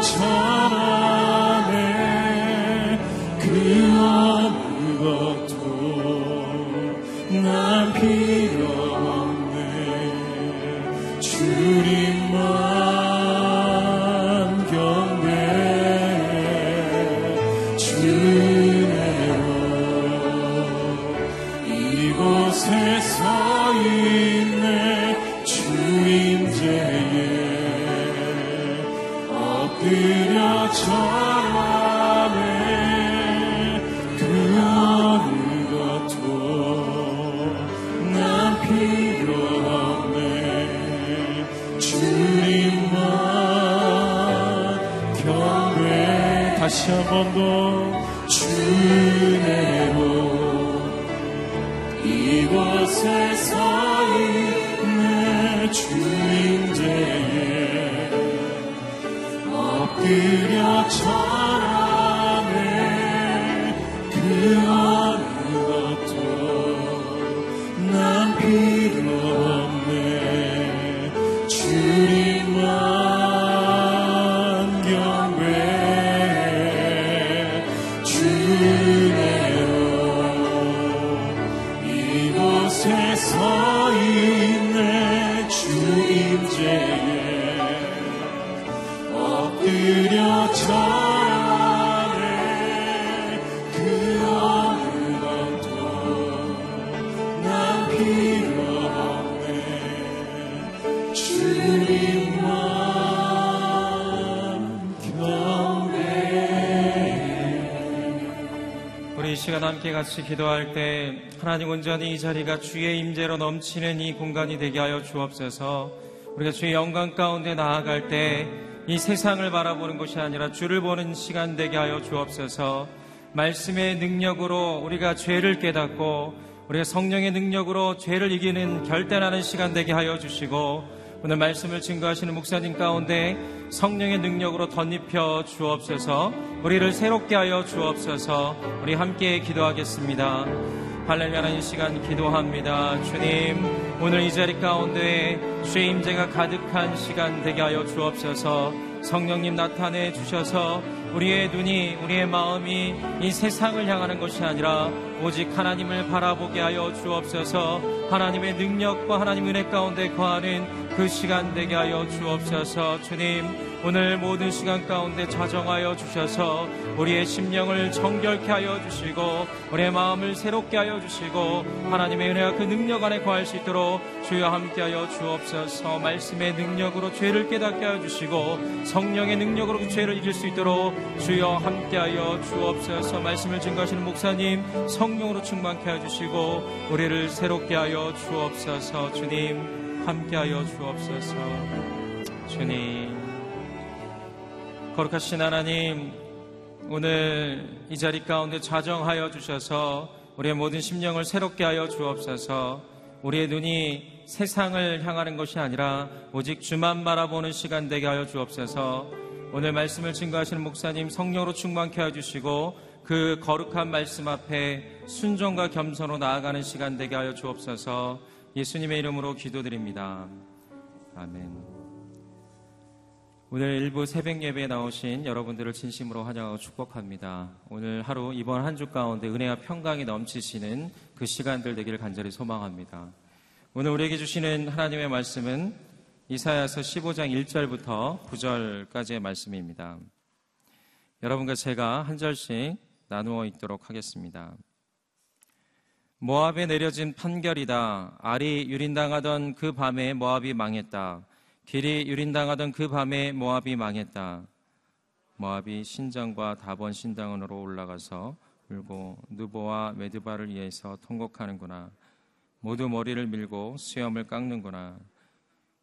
필요 없네 주님 같이 기도할 때 하나님 온전히 이 자리가 주의 임재로 넘치는 이 공간이 되게 하여 주옵소서. 우리가 주의 영광 가운데 나아갈 때 이 세상을 바라보는 것이 아니라 주를 보는 시간 되게 하여 주옵소서. 말씀의 능력으로 우리가 죄를 깨닫고 우리가 성령의 능력으로 죄를 이기는 결단하는 시간 되게 하여 주시고 오늘 말씀을 증거하시는 목사님 가운데 성령의 능력으로 덧입혀 주옵소서 우리를 새롭게 하여 주옵소서 우리 함께 기도하겠습니다. 할렐루야 이 시간 기도합니다. 주님 오늘 이 자리 가운데 주의 임재가 가득한 시간 되게 하여 주옵소서 성령님 나타내 주셔서 우리의 눈이 우리의 마음이 이 세상을 향하는 것이 아니라 오직 하나님을 바라보게 하여 주옵소서 하나님의 능력과 하나님 은혜 가운데 거하는 그 시간 되게 하여 주옵소서. 주님 오늘 모든 시간 가운데 자정하여 주셔서 우리의 심령을 정결케 하여 주시고 우리의 마음을 새롭게 하여 주시고 하나님의 은혜와 그 능력 안에 거할 수 있도록 주여 함께하여 주옵소서. 말씀의 능력으로 죄를 깨닫게 하여 주시고 성령의 능력으로 그 죄를 이길 수 있도록 주여 함께하여 주옵소서. 말씀을 증거하시는 목사님 성령으로 충만케 하여 주시고 우리를 새롭게 하여 주옵소서. 주님 함께하여 주옵소서. 주님 거룩하신 하나님, 오늘 이 자리 가운데 자정하여 주셔서 우리의 모든 심령을 새롭게 하여 주옵소서. 우리의 눈이 세상을 향하는 것이 아니라 오직 주만 바라보는 시간 되게 하여 주옵소서. 오늘 말씀을 증거하시는 목사님 성령으로 충만케 하여 주시고 그 거룩한 말씀 앞에 순종과 겸손으로 나아가는 시간 되게 하여 주옵소서 예수님의 이름으로 기도드립니다. 아멘. 오늘 일부 새벽 예배에 나오신 여러분들을 진심으로 환영하고 축복합니다. 오늘 하루 이번 한 주 가운데 은혜와 평강이 넘치시는 그 시간들 되기를 간절히 소망합니다. 오늘 우리에게 주시는 하나님의 말씀은 이사야서 15장 1절부터 9절까지의 말씀입니다. 여러분과 제가 한 절씩 나누어 읽도록 하겠습니다. 모압에 내려진 판결이다. 알이 유린당하던 그 밤에 모압이 망했다. 길이 유린당하던 그 밤에 모압이 망했다. 모압이 신장과 다본 신당원으로 올라가서 울고 누보와 메드바를 위해서 통곡하는구나. 모두 머리를 밀고 수염을 깎는구나.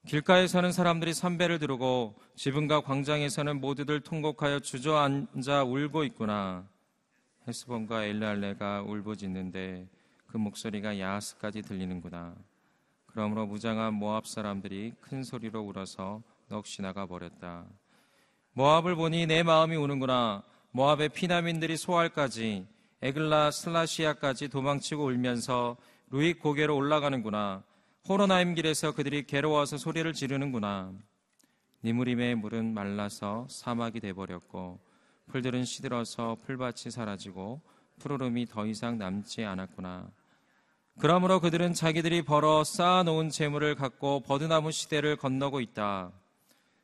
길가에 서는 사람들이 삼배를 두르고 지붕과 광장에서는 모두들 통곡하여 주저앉아 울고 있구나. 헤스본과 엘랄레가 울부짖는데 그 목소리가 야스까지 들리는구나. 그러므로 무장한 모압 사람들이 큰 소리로 울어서 넋이 나가 버렸다. 모압을 보니 내 마음이 우는구나. 모압의 피난민들이 소알까지 에글라 슬라시아까지 도망치고 울면서 루익 고개로 올라가는구나. 호로나임 길에서 그들이 괴로워서 소리를 지르는구나. 니무림의 물은 말라서 사막이 돼버렸고 풀들은 시들어서 풀밭이 사라지고 푸르름이 더 이상 남지 않았구나. 그러므로 그들은 자기들이 벌어 쌓아놓은 재물을 갖고 버드나무 시대를 건너고 있다.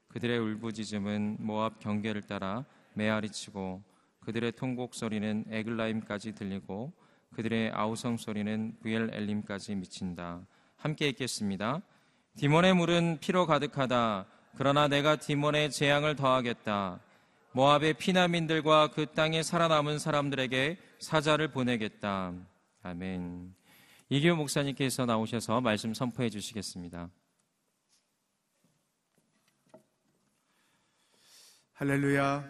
그들의 울부짖음은 모압 경계를 따라 메아리치고 그들의 통곡 소리는 에글라임까지 들리고 그들의 아우성 소리는 부엘 엘림까지 미친다. 함께 읽겠습니다. 디몬의 물은 피로 가득하다. 그러나 내가 디몬의 재앙을 더하겠다. 모압의 피난민들과 그 땅에 살아남은 사람들에게 사자를 보내겠다. 아멘. 이기호 목사님께서 나오셔서 말씀 선포해 주시겠습니다. 할렐루야.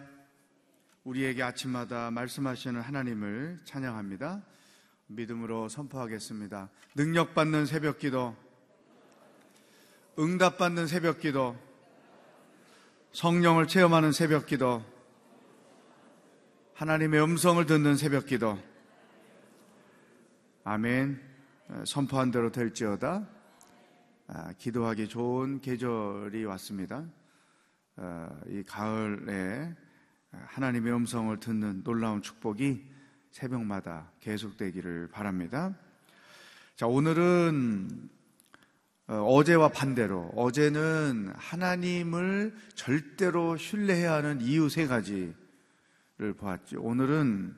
우리에게 아침마다 말씀하시는 하나님을 찬양합니다. 믿음으로 선포하겠습니다. 능력받는 새벽 기도, 응답받는 새벽 기도, 성령을 체험하는 새벽 기도, 하나님의 음성을 듣는 새벽 기도. 아멘. 선포한 대로 될지어다 아, 기도하기 좋은 계절이 왔습니다. 아, 이 가을에 하나님의 음성을 듣는 놀라운 축복이 새벽마다 계속되기를 바랍니다. 자, 오늘은 어, 어제와 반대로 어제는 하나님을 절대로 신뢰해야 하는 이유 세 가지를 보았죠. 오늘은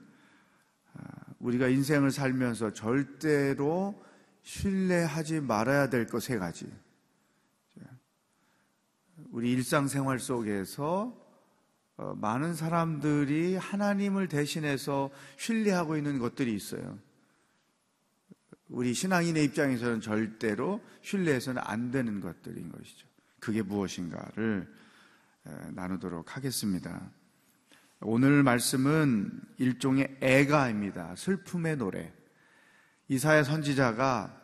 우리가 인생을 살면서 절대로 신뢰하지 말아야 될 것 세 가지. 우리 일상생활 속에서 어, 많은 사람들이 하나님을 대신해서 신뢰하고 있는 것들이 있어요. 우리 신앙인의 입장에서는 절대로 신뢰해서는 안 되는 것들인 것이죠. 그게 무엇인가를 나누도록 하겠습니다. 오늘 말씀은 일종의 애가입니다. 슬픔의 노래. 이사야 선지자가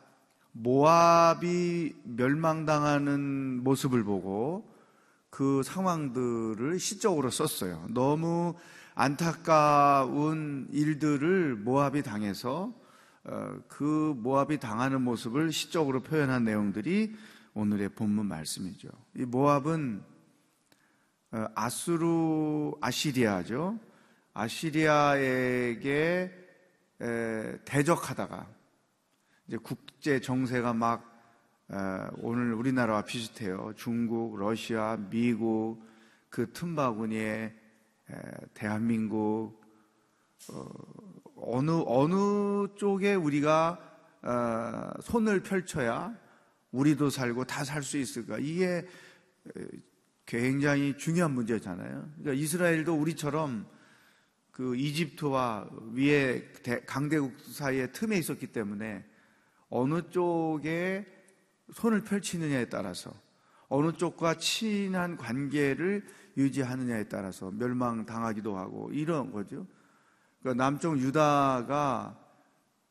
모압이 멸망당하는 모습을 보고 그 상황들을 시적으로 썼어요. 너무 안타까운 일들을 모압이 당해서 어, 그 모압이 당하는 모습을 시적으로 표현한 내용들이 오늘의 본문 말씀이죠. 이 모압은 어, 아수르 아시리아죠. 아시리아에게 대적하다가 이제 국제 정세가 막 오늘 우리나라와 비슷해요. 중국, 러시아, 미국 그 틈바구니에 대한민국 어, 어느 어느 쪽에 우리가 어, 손을 펼쳐야 우리도 살고 다 살 수 있을까? 이게 굉장히 중요한 문제잖아요. 그러니까 이스라엘도 우리처럼 그 이집트와 위에 강대국 사이에 틈에 있었기 때문에 어느 쪽에 손을 펼치느냐에 따라서 어느 쪽과 친한 관계를 유지하느냐에 따라서 멸망당하기도 하고 이런 거죠. 그러니까 남쪽 유다가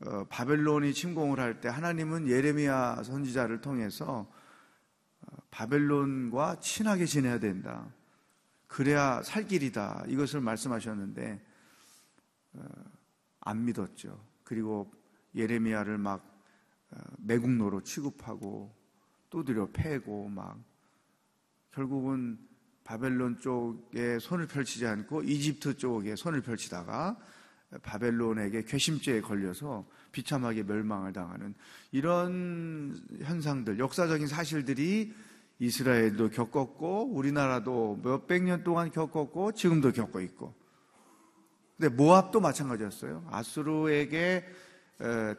어, 바벨론이 침공을 할 때 하나님은 예레미야 선지자를 통해서 어, 바벨론과 친하게 지내야 된다. 그래야 살 길이다. 이것을 말씀하셨는데 어, 안 믿었죠. 그리고 예레미야를 막 매국노로 취급하고 또 들여 패고 막 결국은 바벨론 쪽에 손을 펼치지 않고 이집트 쪽에 손을 펼치다가 바벨론에게 괘씸죄에 걸려서 비참하게 멸망을 당하는 이런 현상들, 역사적인 사실들이 이스라엘도 겪었고 우리나라도 몇백 년 동안 겪었고 지금도 겪고 있고. 근데 모압도 마찬가지였어요. 아수르에게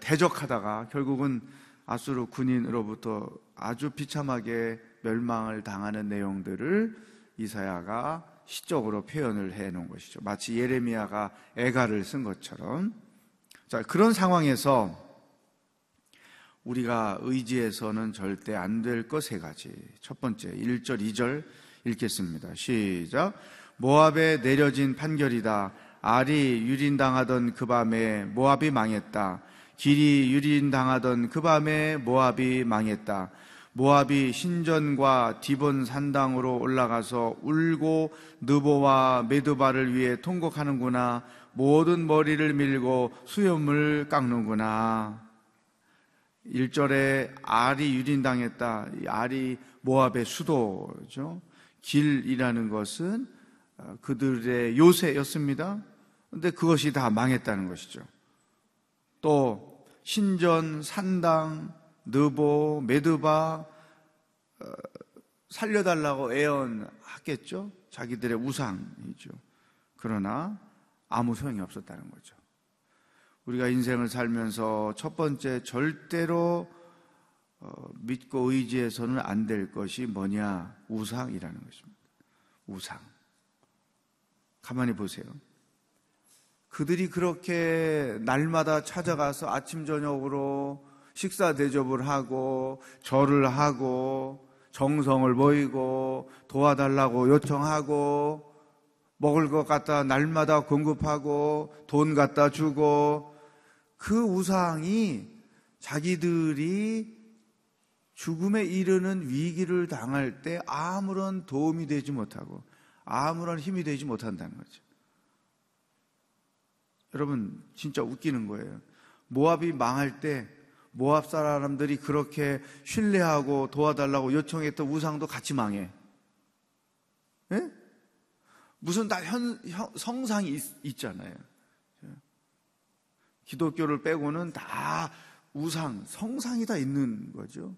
대적하다가 결국은 아수르 군인으로부터 아주 비참하게 멸망을 당하는 내용들을 이사야가 시적으로 표현을 해 놓은 것이죠. 마치 예레미야가 애가를 쓴 것처럼. 자, 그런 상황에서 우리가 의지해서는 절대 안 될 것 세 가지. 첫 번째, 1절, 2절 읽겠습니다. 시작. 모압에 내려진 판결이다. 알이 유린당하던 그 밤에 모압이 망했다. 길이 유린당하던 그 밤에 모압이 망했다. 모압이 신전과 디본 산당으로 올라가서 울고 느보와 메드바를 위해 통곡하는구나. 모든 머리를 밀고 수염을 깎는구나. 1절에 알이 유린당했다. 알이 모압의 수도죠. 길이라는 것은 어, 그들의 요새였습니다. 근데 그것이 다 망했다는 것이죠. 또 신전, 산당, 느보, 메드바 어, 살려달라고 애언하겠죠. 자기들의 우상이죠. 그러나 아무 소용이 없었다는 거죠. 우리가 인생을 살면서 첫 번째 절대로 어, 믿고 의지해서는 안 될 것이 뭐냐? 우상이라는 것입니다. 우상. 가만히 보세요. 그들이 그렇게 날마다 찾아가서 아침 저녁으로 식사 대접을 하고 절을 하고 정성을 보이고 도와달라고 요청하고 먹을 것 갖다 날마다 공급하고 돈 갖다 주고 그 우상이 자기들이 죽음에 이르는 위기를 당할 때 아무런 도움이 되지 못하고 아무런 힘이 되지 못한다는 거죠. 여러분 진짜 웃기는 거예요. 모압이 망할 때 모압 사람들이 그렇게 신뢰하고 도와달라고 요청했던 우상도 같이 망해. 예? 무슨 다 현, 현, 성상이 있, 잖아요 기독교를 빼고는 다 우상, 성상이 다 있는 거죠.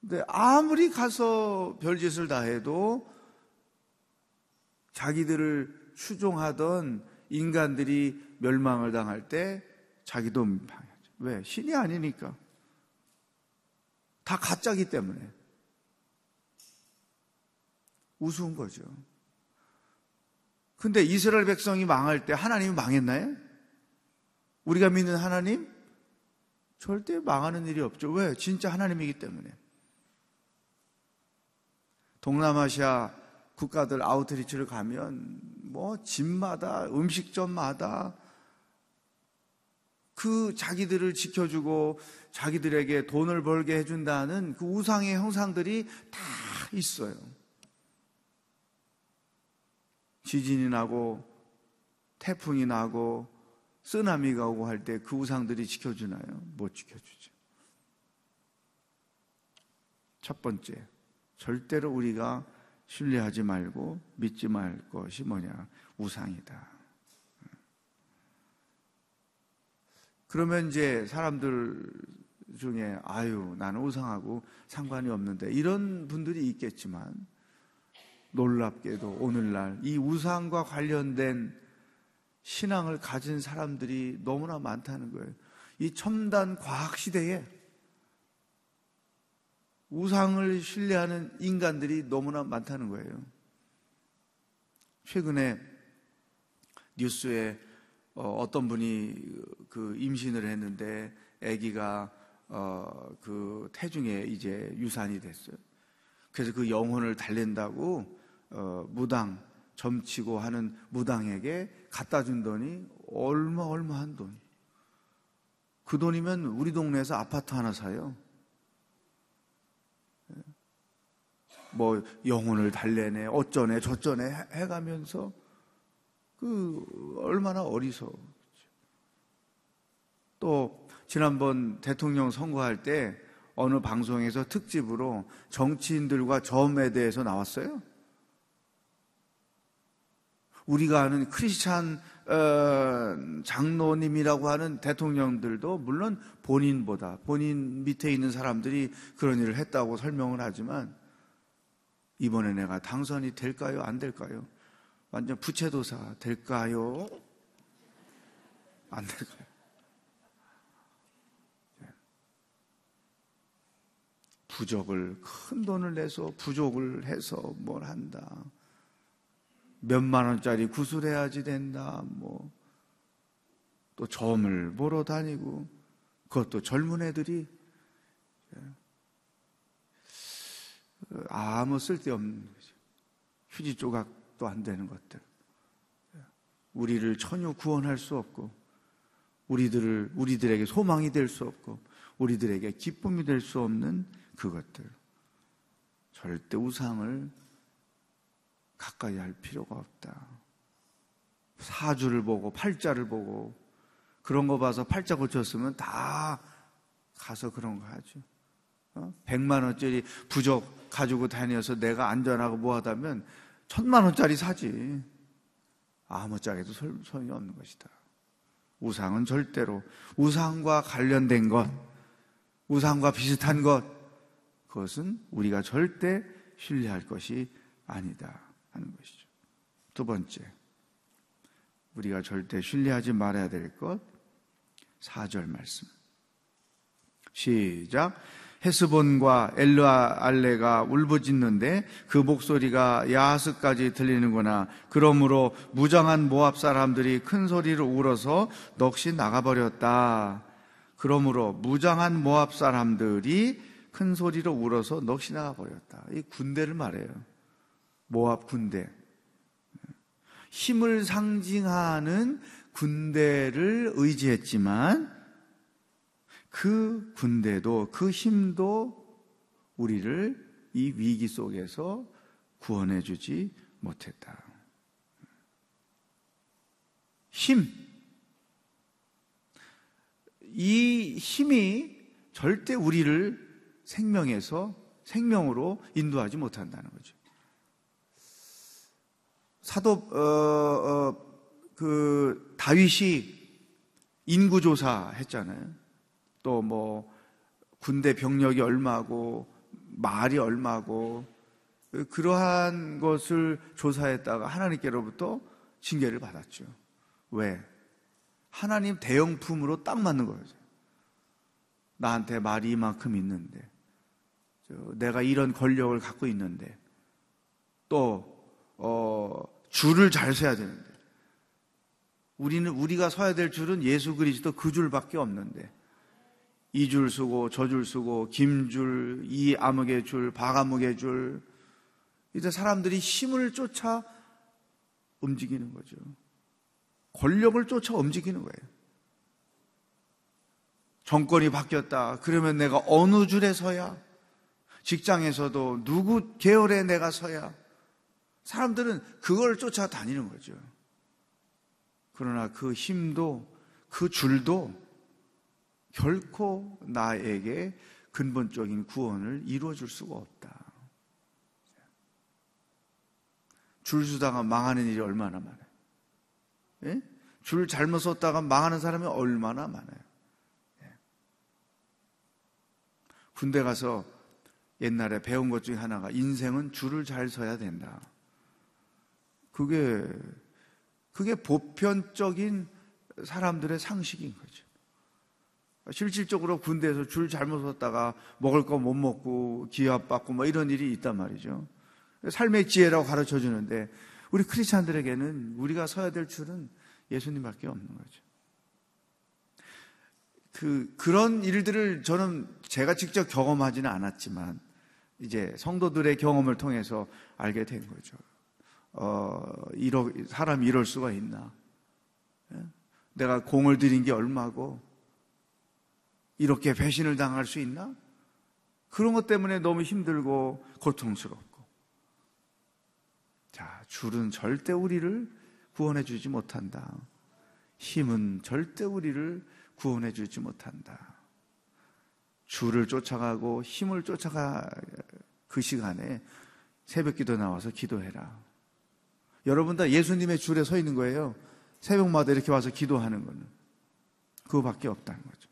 근데 아무리 가서 별짓을 다 해도 자기들을 추종하던 인간들이 멸망을 당할 때 자기도 망하죠. 왜? 신이 아니니까. 다 가짜기 때문에. 우스운 거죠. 근데 이스라엘 백성이 망할 때 하나님이 망했나요? 우리가 믿는 하나님? 절대 망하는 일이 없죠. 왜? 진짜 하나님이기 때문에. 동남아시아 국가들 아우트리치를 가면 뭐 집마다 음식점마다 그 자기들을 지켜주고 자기들에게 돈을 벌게 해준다는 그 우상의 형상들이 다 있어요. 지진이 나고 태풍이 나고 쓰나미가 오고 할 때 그 우상들이 지켜주나요? 못 지켜주죠. 첫 번째, 절대로 우리가 신뢰하지 말고 믿지 말 것이 뭐냐? 우상이다. 그러면 이제 사람들 중에 아유, 나는 우상하고 상관이 없는데 이런 분들이 있겠지만 놀랍게도 오늘날 이 우상과 관련된 신앙을 가진 사람들이 너무나 많다는 거예요. 이 첨단 과학 시대에 우상을 신뢰하는 인간들이 너무나 많다는 거예요. 최근에 뉴스에 어, 떤 분이 그 임신을 했는데 아기가 어, 그 태중에 이제 유산이 됐어요. 그래서 그 영혼을 달랜다고 어, 무당 점치고 하는 무당에게 갖다 준 돈이 얼마 얼마 한 돈. 그 돈이면 우리 동네에서 아파트 하나 사요. 뭐 영혼을 달래네 어쩌네 저쩌네 해가면서 그 얼마나 어리석 또 지난번 대통령 선거할 때 어느 방송에서 특집으로 정치인들과 점에 대해서 나왔어요. 우리가 아는 크리스찬 어, 장로님이라고 하는 대통령들도 물론 본인보다 본인 밑에 있는 사람들이 그런 일을 했다고 설명을 하지만 이번에 내가 당선이 될까요? 안 될까요? 완전 부채도사 될까요? 안 될까요? 예. 부족을 큰 돈을 내서 부족을 해서 뭘 한다. 몇만 원짜리 구슬해야지 된다. 뭐 또 점을 보러 다니고 그것도 젊은 애들이 예. 아무 쓸데없는 거죠. 휴지 조각도 안 되는 것들. 우리를 전혀 구원할 수 없고, 우리들을, 우리들에게 소망이 될 수 없고, 우리들에게 기쁨이 될 수 없는 그것들. 절대 우상을 가까이 할 필요가 없다. 사주를 보고, 팔자를 보고, 그런 거 봐서 팔자 고쳤으면 다 가서 그런 거 하죠. 어? 100만 원짜리 부적 가지고 다녀서 내가 안전하고 뭐 하다면 천만 원짜리 사지. 아무짝에도 소용이 없는 것이다. 우상은 절대로 우상과 관련된 것, 우상과 비슷한 것, 그것은 우리가 절대 신뢰할 것이 아니다 하는 것이죠. 두 번째, 우리가 절대 신뢰하지 말아야 될 것, 4절 말씀. 시작. 헤스본과 엘르알레가 울부짖는데 그 목소리가 야하스까지 들리는구나. 그러므로 무장한 모압 사람들이 큰 소리로 울어서 넋이 나가버렸다. 그러므로 무장한 모압 사람들이 큰 소리로 울어서 넋이 나가버렸다. 이 군대를 말해요. 모압 군대. 힘을 상징하는 군대를 의지했지만 그 군대도 그 힘도 우리를 이 위기 속에서 구원해 주지 못했다. 힘. 이 힘이 절대 우리를 생명에서 생명으로 인도하지 못한다는 거죠. 사도 어, 어, 그 다윗이 인구조사 했잖아요. 또 뭐 군대 병력이 얼마고 말이 얼마고 그러한 것을 조사했다가 하나님께로부터 징계를 받았죠. 왜? 하나님 대형품으로 딱 맞는 거예요. 나한테 말이 이만큼 있는데, 내가 이런 권력을 갖고 있는데, 또, 어, 줄을 잘 서야 되는데. 우리는 우리가 서야 될 줄은 예수 그리스도 그 줄밖에 없는데. 이 줄 쓰고 저 줄 쓰고 김줄, 이 암흑의 줄, 바감흑의 줄. 이제 사람들이 힘을 쫓아 움직이는 거죠. 권력을 쫓아 움직이는 거예요. 정권이 바뀌었다. 그러면 내가 어느 줄에 서야? 직장에서도 누구 계열에 내가 서야? 사람들은 그걸 쫓아 다니는 거죠. 그러나 그 힘도 그 줄도 결코 나에게 근본적인 구원을 이루어 줄 수가 없다. 줄 서다가 망하는 일이 얼마나 많아요. 예? 줄 잘못 섰다가 망하는 사람이 얼마나 많아요. 예. 군대 가서 옛날에 배운 것 중에 하나가 인생은 줄을 잘 서야 된다. 그게, 그게 보편적인 사람들의 상식인 거죠. 실질적으로 군대에서 줄 잘못 섰다가 먹을 거 못 먹고 기합받고 뭐 이런 일이 있단 말이죠. 삶의 지혜라고 가르쳐 주는데 우리 크리스찬들에게는 우리가 서야 될 줄은 예수님밖에 없는 거죠. 그 그런 일들을 저는 제가 직접 경험하지는 않았지만 이제 성도들의 경험을 통해서 알게 된 거죠. 어, 이러, 사람이 이럴 수가 있나? 예? 내가 공을 들인 게 얼마고 이렇게 배신을 당할 수 있나? 그런 것 때문에 너무 힘들고 고통스럽고. 자, 줄은 절대 우리를 구원해 주지 못한다. 힘은 절대 우리를 구원해 주지 못한다. 줄을 쫓아가고 힘을 쫓아가 그 시간에 새벽 기도 나와서 기도해라. 여러분 다 예수님의 줄에 서 있는 거예요. 새벽마다 이렇게 와서 기도하는 거는. 그거밖에 없다는 거죠.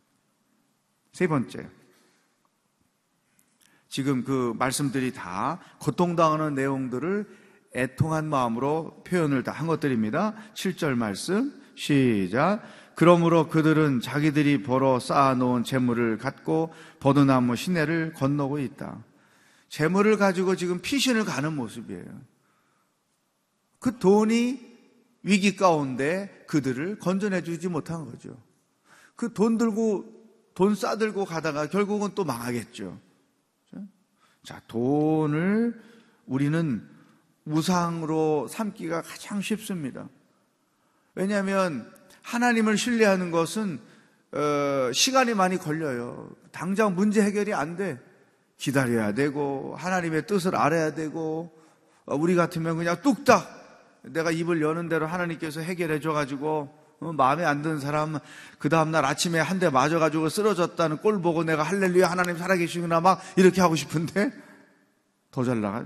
세 번째. 지금 그 말씀들이 다 고통당하는 내용들을 애통한 마음으로 표현을 다 한 것들입니다. 7절 말씀 시작. 그러므로 그들은 자기들이 벌어 쌓아놓은 재물을 갖고 버드나무 시내를 건너고 있다. 재물을 가지고 지금 피신을 가는 모습이에요. 그 돈이 위기 가운데 그들을 건져내 주지 못한 거죠. 그 돈 들고, 돈 싸들고 가다가 결국은 또 망하겠죠. 자, 돈을 우리는 우상으로 삼기가 가장 쉽습니다. 왜냐하면 하나님을 신뢰하는 것은 어, 시간이 많이 걸려요. 당장 문제 해결이 안 돼. 기다려야 되고 하나님의 뜻을 알아야 되고 어, 우리 같으면 그냥 뚝딱 내가 입을 여는 대로 하나님께서 해결해 줘가지고 어, 마음에 안 드는 사람 그 다음날 아침에 한 대 맞아가지고 쓰러졌다는 꼴 보고 내가 할렐루야 하나님 살아계시구나 막 이렇게 하고 싶은데 더 잘 나가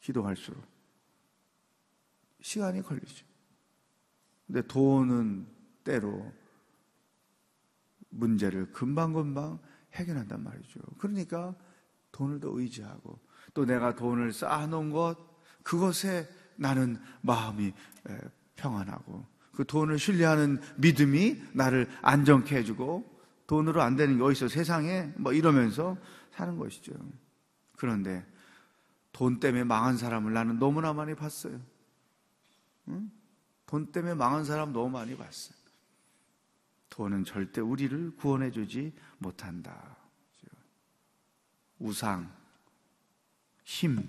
기도할수록 시간이 걸리죠. 근데 돈은 때로 문제를 금방금방 해결한단 말이죠. 그러니까 돈을 더 의지하고 또 내가 돈을 쌓아놓은 것 그것에 나는 마음이 평안하고 그 돈을 신뢰하는 믿음이 나를 안정케 해주고 돈으로 안 되는 게 어디서 세상에 뭐 이러면서 사는 것이죠. 그런데 돈 때문에 망한 사람을 나는 너무나 많이 봤어요. 응? 돈 때문에 망한 사람 너무 많이 봤어요. 돈은 절대 우리를 구원해주지 못한다. 우상, 힘,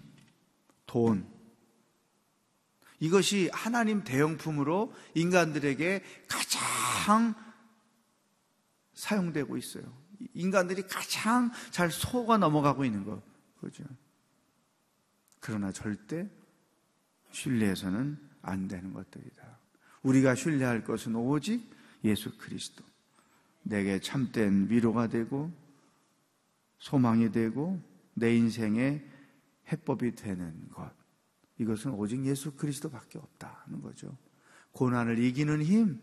돈. 이것이 하나님 대형품으로 인간들에게 가장 사용되고 있어요. 인간들이 가장 잘 속아 넘어가고 있는 거. 그죠? 그러나 절대 신뢰해서는 안 되는 것들이다. 우리가 신뢰할 것은 오직 예수 그리스도. 내게 참된 위로가 되고 소망이 되고 내 인생의 해법이 되는 것. 이것은 오직 예수 그리스도밖에 없다는 거죠. 고난을 이기는 힘,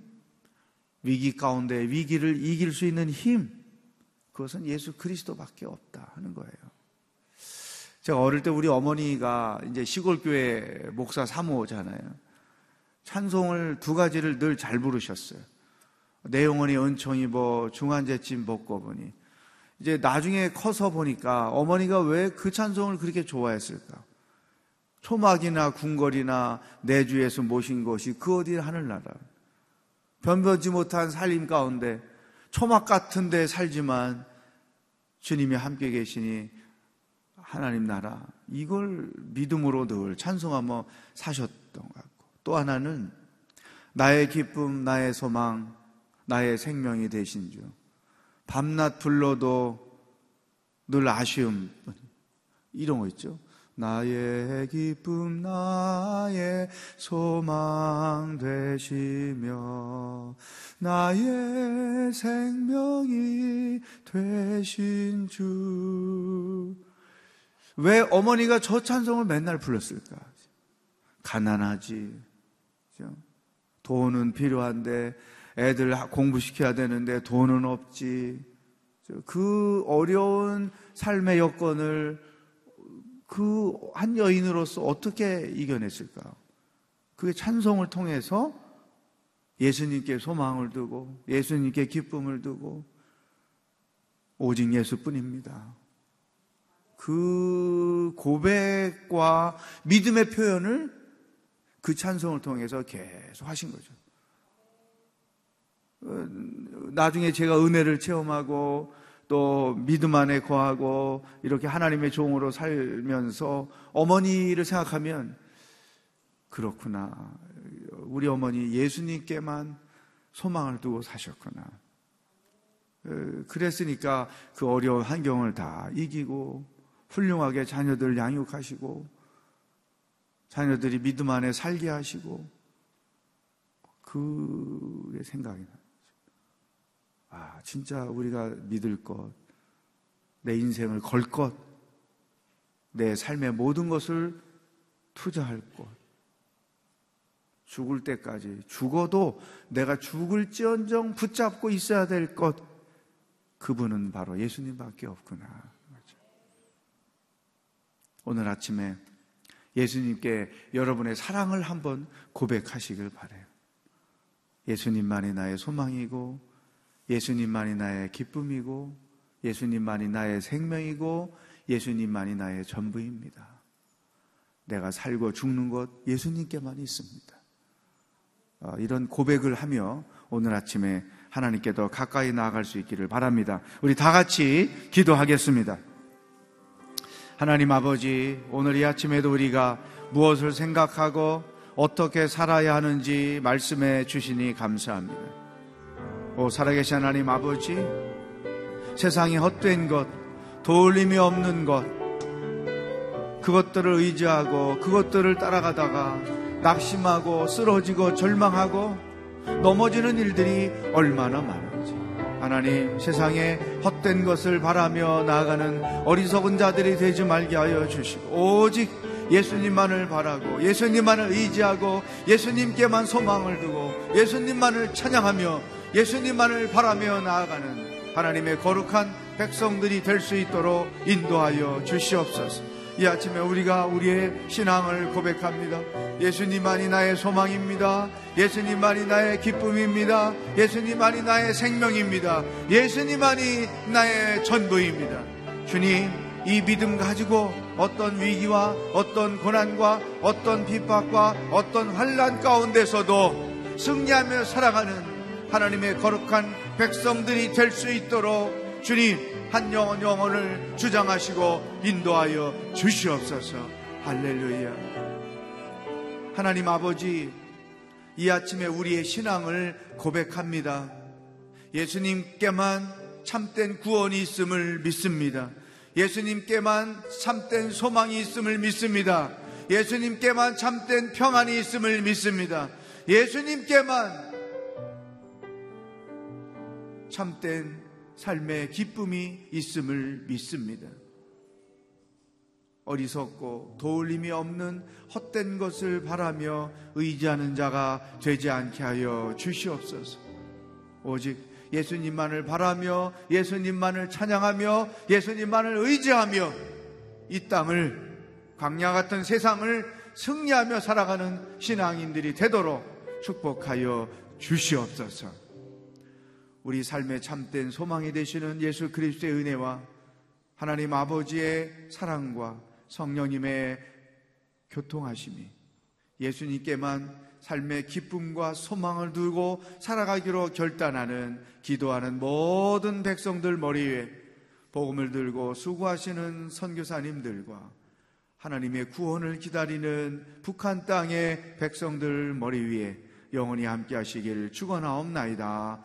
위기 가운데 위기를 이길 수 있는 힘, 그것은 예수 그리스도밖에 없다 하는 거예요. 제가 어릴 때 우리 어머니가 이제 시골 교회 목사 사모잖아요. 찬송을 두 가지를 늘 잘 부르셨어요. 내 영혼이 은총이 뭐 중한제쯤 먹고 보니 이제 나중에 커서 보니까 어머니가 왜 그 찬송을 그렇게 좋아했을까? 초막이나 궁궐이나 내주에서 모신 것이 그 어디 하늘나라. 변변치 못한 살림 가운데 초막 같은 데 살지만 주님이 함께 계시니 하나님 나라. 이걸 믿음으로 늘 찬송하며 사셨던 것 같고 또 하나는 나의 기쁨 나의 소망 나의 생명이 되신 주. 밤낮 불러도 늘 아쉬움. 이런 거 있죠 나의 기쁨 나의 소망 되시며 나의 생명이 되신 주. 왜 어머니가 저 찬송을 맨날 불렀을까? 가난하지. 돈은 필요한데 애들 공부시켜야 되는데 돈은 없지. 그 어려운 삶의 여건을 그 한 여인으로서 어떻게 이겨냈을까? 그게 찬송을 통해서 예수님께 소망을 두고 예수님께 기쁨을 두고 오직 예수뿐입니다. 그 고백과 믿음의 표현을 그 찬송을 통해서 계속 하신 거죠. 어, 나중에 제가 은혜를 체험하고 또 믿음 안에 거하고 이렇게 하나님의 종으로 살면서 어머니를 생각하면 그렇구나. 우리 어머니 예수님께만 소망을 두고 사셨구나. 그랬으니까 그 어려운 환경을 다 이기고 훌륭하게 자녀들 양육하시고 자녀들이 믿음 안에 살게 하시고 그게 생각이 나요. 아, 진짜 우리가 믿을 것, 내 인생을 걸 것, 내 삶의 모든 것을 투자할 것, 죽을 때까지, 죽어도 내가 죽을지언정 붙잡고 있어야 될 것, 그분은 바로 예수님밖에 없구나. 오늘 아침에 예수님께 여러분의 사랑을 한번 고백하시길 바래요. 예수님만이 나의 소망이고 예수님만이 나의 기쁨이고 예수님만이 나의 생명이고 예수님만이 나의 전부입니다. 내가 살고 죽는 것 예수님께만 있습니다. 어, 이런 고백을 하며 오늘 아침에 하나님께 더 가까이 나아갈 수 있기를 바랍니다. 우리 다 같이 기도하겠습니다. 하나님 아버지, 오늘 이 아침에도 우리가 무엇을 생각하고 어떻게 살아야 하는지 말씀해 주시니 감사합니다. 오 살아계신 하나님 아버지 세상에 헛된 것 도울림이 없는 것 그것들을 의지하고 그것들을 따라가다가 낙심하고 쓰러지고 절망하고 넘어지는 일들이 얼마나 많은지. 하나님 세상에 헛된 것을 바라며 나아가는 어리석은 자들이 되지 말게 하여 주시고 오직 예수님만을 바라고 예수님만을 의지하고 예수님께만 소망을 두고 예수님만을 찬양하며 예수님만을 바라며 나아가는 하나님의 거룩한 백성들이 될 수 있도록 인도하여 주시옵소서. 이 아침에 우리가 우리의 신앙을 고백합니다. 예수님만이 나의 소망입니다. 예수님만이 나의 기쁨입니다. 예수님만이 나의 생명입니다. 예수님만이 나의 전부입니다. 주님, 이 믿음 가지고 어떤 위기와 어떤 고난과 어떤 핍박과 어떤 환란 가운데서도 승리하며 살아가는 하나님의 거룩한 백성들이 될 수 있도록 주님 한 영혼 영혼을 주장하시고 인도하여 주시옵소서. 할렐루야. 하나님 아버지, 이 아침에 우리의 신앙을 고백합니다. 예수님께만 참된 구원이 있음을 믿습니다. 예수님께만 참된 소망이 있음을 믿습니다. 예수님께만 참된 평안이 있음을 믿습니다. 예수님께만 참된 삶의 기쁨이 있음을 믿습니다. 어리석고 도울림이 없는 헛된 것을 바라며 의지하는 자가 되지 않게 하여 주시옵소서. 오직 예수님만을 바라며 예수님만을 찬양하며 예수님만을 의지하며 이 땅을 광야 같은 세상을 승리하며 살아가는 신앙인들이 되도록 축복하여 주시옵소서. 우리 삶의 참된 소망이 되시는 예수 그리스도의 은혜와 하나님 아버지의 사랑과 성령님의 교통하심이 예수님께만 삶의 기쁨과 소망을 두고 살아가기로 결단하는 기도하는 모든 백성들 머리 위에 복음을 들고 수고하시는 선교사님들과 하나님의 구원을 기다리는 북한 땅의 백성들 머리 위에 영원히 함께 하시길 축원하옵나이다.